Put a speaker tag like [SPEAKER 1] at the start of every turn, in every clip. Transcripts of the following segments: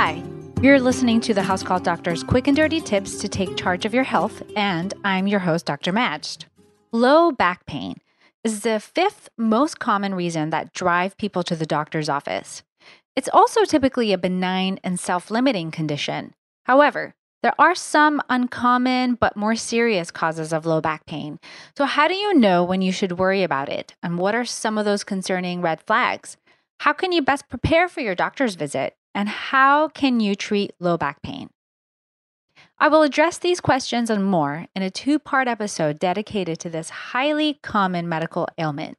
[SPEAKER 1] Hi, you're listening to the House Call Doctor's quick and dirty tips to take charge of your health, and I'm your host, Dr. Majd. Low back pain is the fifth most common reason that drive people to the doctor's office. It's also typically a benign and self limiting condition. However, there are some uncommon but more serious causes of low back pain. So, how do you know when you should worry about it? And what are some of those concerning red flags? How can you best prepare for your doctor's visit? And how can you treat low back pain? I will address these questions and more in a two part episode dedicated to this highly common medical ailment.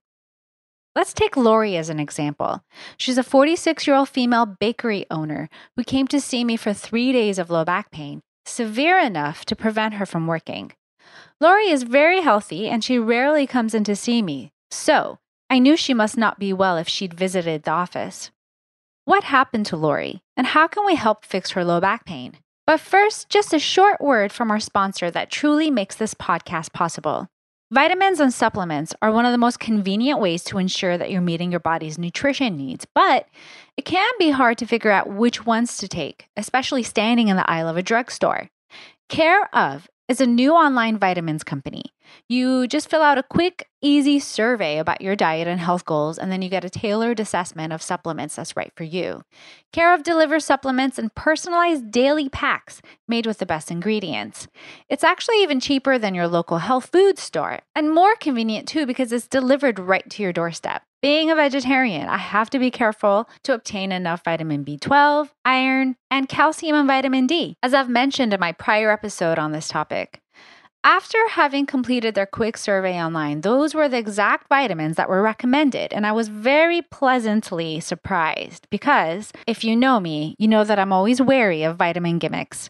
[SPEAKER 1] Let's take Lori as an example. She's a 46 year old female bakery owner who came to see me for three days of low back pain severe enough to prevent her from working. Lori is very healthy and she rarely comes in to see me, so I knew she must not be well if she'd visited the office. What happened to Lori, and how can we help fix her low back pain? But first, just a short word from our sponsor that truly makes this podcast possible. Vitamins and supplements are one of the most convenient ways to ensure that you're meeting your body's nutrition needs, but it can be hard to figure out which ones to take, especially standing in the aisle of a drugstore. Care of is a new online vitamins company. You just fill out a quick, easy survey about your diet and health goals, and then you get a tailored assessment of supplements that's right for you. Care of delivers supplements and personalized daily packs made with the best ingredients. It's actually even cheaper than your local health food store, and more convenient too because it's delivered right to your doorstep. Being a vegetarian, I have to be careful to obtain enough vitamin B12, iron, and calcium and vitamin D, as I've mentioned in my prior episode on this topic. After having completed their quick survey online, those were the exact vitamins that were recommended, and I was very pleasantly surprised because if you know me, you know that I'm always wary of vitamin gimmicks.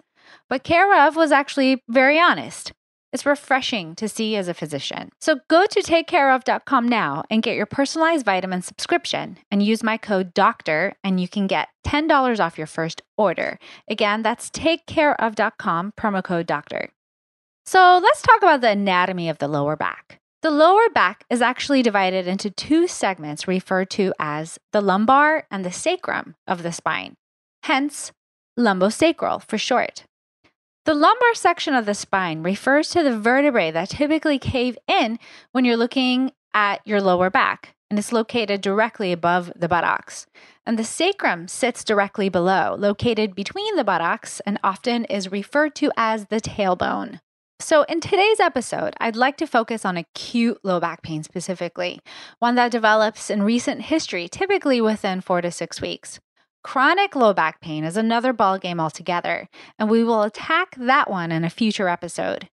[SPEAKER 1] But Care of was actually very honest. It's refreshing to see as a physician. So go to takecareof.com now and get your personalized vitamin subscription and use my code DOCTOR and you can get $10 off your first order. Again, that's takecareof.com, promo code DOCTOR. So let's talk about the anatomy of the lower back. The lower back is actually divided into two segments referred to as the lumbar and the sacrum of the spine, hence lumbosacral for short. The lumbar section of the spine refers to the vertebrae that typically cave in when you're looking at your lower back, and it's located directly above the buttocks. And the sacrum sits directly below, located between the buttocks, and often is referred to as the tailbone. So, in today's episode, I'd like to focus on acute low back pain specifically, one that develops in recent history, typically within four to six weeks. Chronic low back pain is another ballgame altogether, and we will attack that one in a future episode.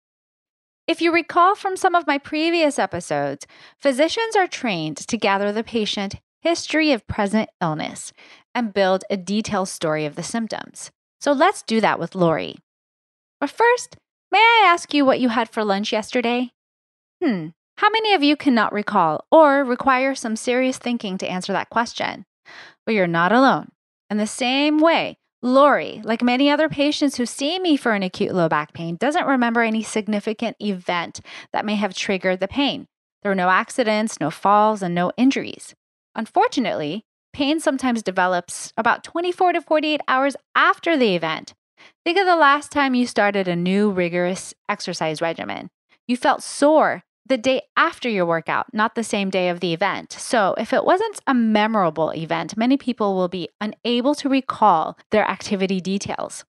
[SPEAKER 1] If you recall from some of my previous episodes, physicians are trained to gather the patient history of present illness and build a detailed story of the symptoms. So let's do that with Lori. But first, may I ask you what you had for lunch yesterday? Hmm, how many of you cannot recall or require some serious thinking to answer that question? Well, you're not alone. In the same way, Lori, like many other patients who see me for an acute low back pain, doesn't remember any significant event that may have triggered the pain. There were no accidents, no falls, and no injuries. Unfortunately, pain sometimes develops about 24 to 48 hours after the event. Think of the last time you started a new rigorous exercise regimen. You felt sore the day after your workout, not the same day of the event. So, if it wasn't a memorable event, many people will be unable to recall their activity details.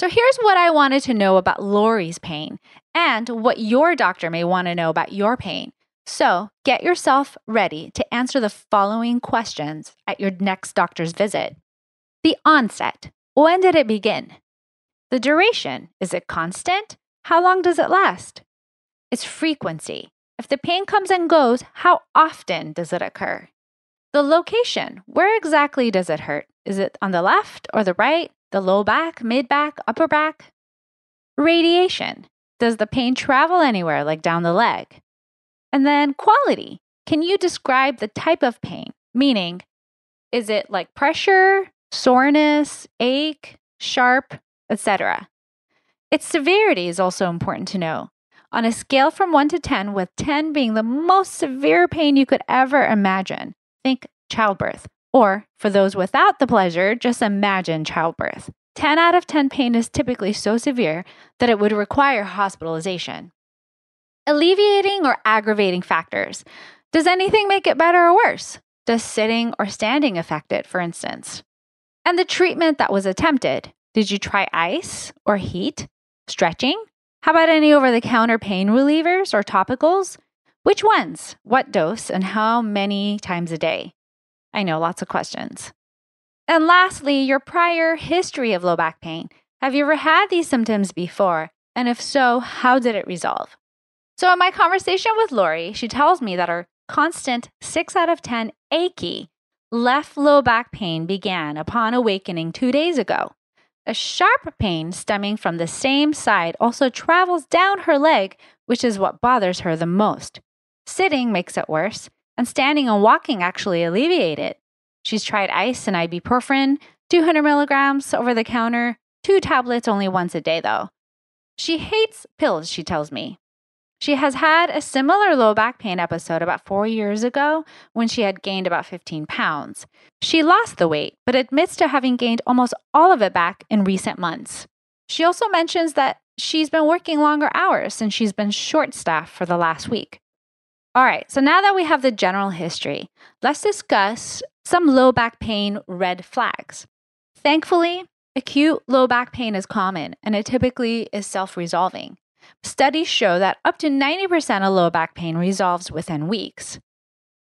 [SPEAKER 1] So, here's what I wanted to know about Lori's pain and what your doctor may want to know about your pain. So, get yourself ready to answer the following questions at your next doctor's visit. The onset when did it begin? The duration is it constant? How long does it last? Its frequency. If the pain comes and goes, how often does it occur? The location. Where exactly does it hurt? Is it on the left or the right, the low back, mid back, upper back? Radiation. Does the pain travel anywhere, like down the leg? And then quality. Can you describe the type of pain? Meaning, is it like pressure, soreness, ache, sharp, etc.? Its severity is also important to know. On a scale from 1 to 10, with 10 being the most severe pain you could ever imagine, think childbirth. Or for those without the pleasure, just imagine childbirth. 10 out of 10 pain is typically so severe that it would require hospitalization. Alleviating or aggravating factors. Does anything make it better or worse? Does sitting or standing affect it, for instance? And the treatment that was attempted. Did you try ice or heat? Stretching? How about any over the counter pain relievers or topicals? Which ones? What dose? And how many times a day? I know, lots of questions. And lastly, your prior history of low back pain. Have you ever had these symptoms before? And if so, how did it resolve? So, in my conversation with Lori, she tells me that her constant 6 out of 10 achy left low back pain began upon awakening two days ago. A sharp pain stemming from the same side also travels down her leg, which is what bothers her the most. Sitting makes it worse, and standing and walking actually alleviate it. She's tried ice and ibuprofen, 200 milligrams over the counter, two tablets only once a day though. She hates pills, she tells me. She has had a similar low back pain episode about four years ago when she had gained about 15 pounds. She lost the weight, but admits to having gained almost all of it back in recent months. She also mentions that she's been working longer hours since she's been short staffed for the last week. All right, so now that we have the general history, let's discuss some low back pain red flags. Thankfully, acute low back pain is common and it typically is self resolving. Studies show that up to 90% of low back pain resolves within weeks.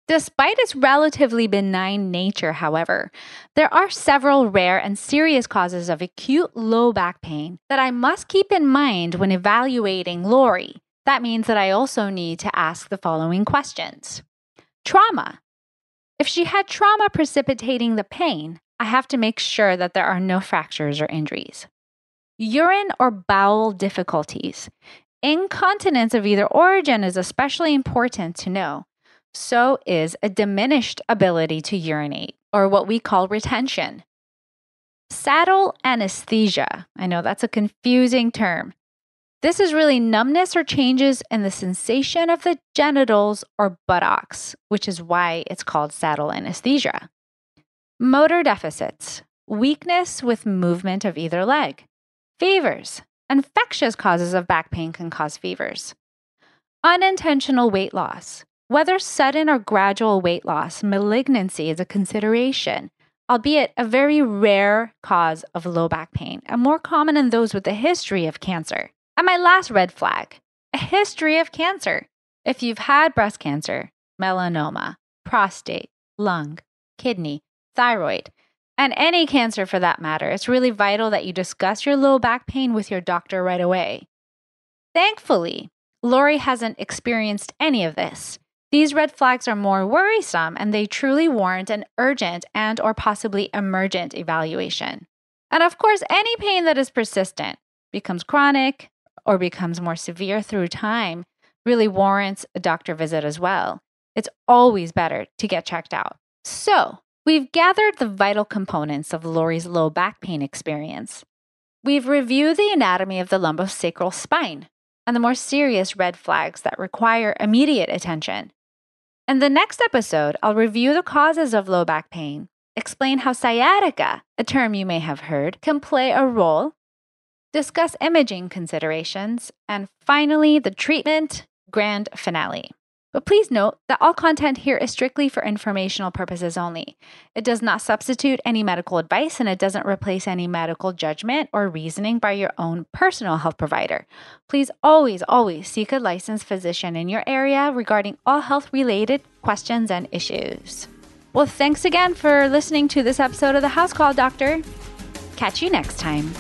[SPEAKER 1] Despite its relatively benign nature, however, there are several rare and serious causes of acute low back pain that I must keep in mind when evaluating Lori that means that I also need to ask the following questions Trauma. If she had trauma precipitating the pain, I have to make sure that there are no fractures or injuries. Urine or bowel difficulties. Incontinence of either origin is especially important to know. So is a diminished ability to urinate, or what we call retention. Saddle anesthesia. I know that's a confusing term. This is really numbness or changes in the sensation of the genitals or buttocks, which is why it's called saddle anesthesia. Motor deficits, weakness with movement of either leg, fevers. Infectious causes of back pain can cause fevers. Unintentional weight loss. Whether sudden or gradual weight loss, malignancy is a consideration, albeit a very rare cause of low back pain and more common in those with a history of cancer. And my last red flag a history of cancer. If you've had breast cancer, melanoma, prostate, lung, kidney, thyroid, and any cancer for that matter, it's really vital that you discuss your low back pain with your doctor right away. Thankfully, Lori hasn't experienced any of this. These red flags are more worrisome and they truly warrant an urgent and or possibly emergent evaluation. And of course, any pain that is persistent becomes chronic, or becomes more severe through time really warrants a doctor visit as well. It's always better to get checked out. So, we've gathered the vital components of Lori's low back pain experience. We've reviewed the anatomy of the lumbosacral spine and the more serious red flags that require immediate attention. In the next episode, I'll review the causes of low back pain, explain how sciatica, a term you may have heard, can play a role discuss imaging considerations, and finally, the treatment grand finale. But please note that all content here is strictly for informational purposes only. It does not substitute any medical advice and it doesn't replace any medical judgment or reasoning by your own personal health provider. Please always, always seek a licensed physician in your area regarding all health related questions and issues. Well, thanks again for listening to this episode of the House Call Doctor. Catch you next time.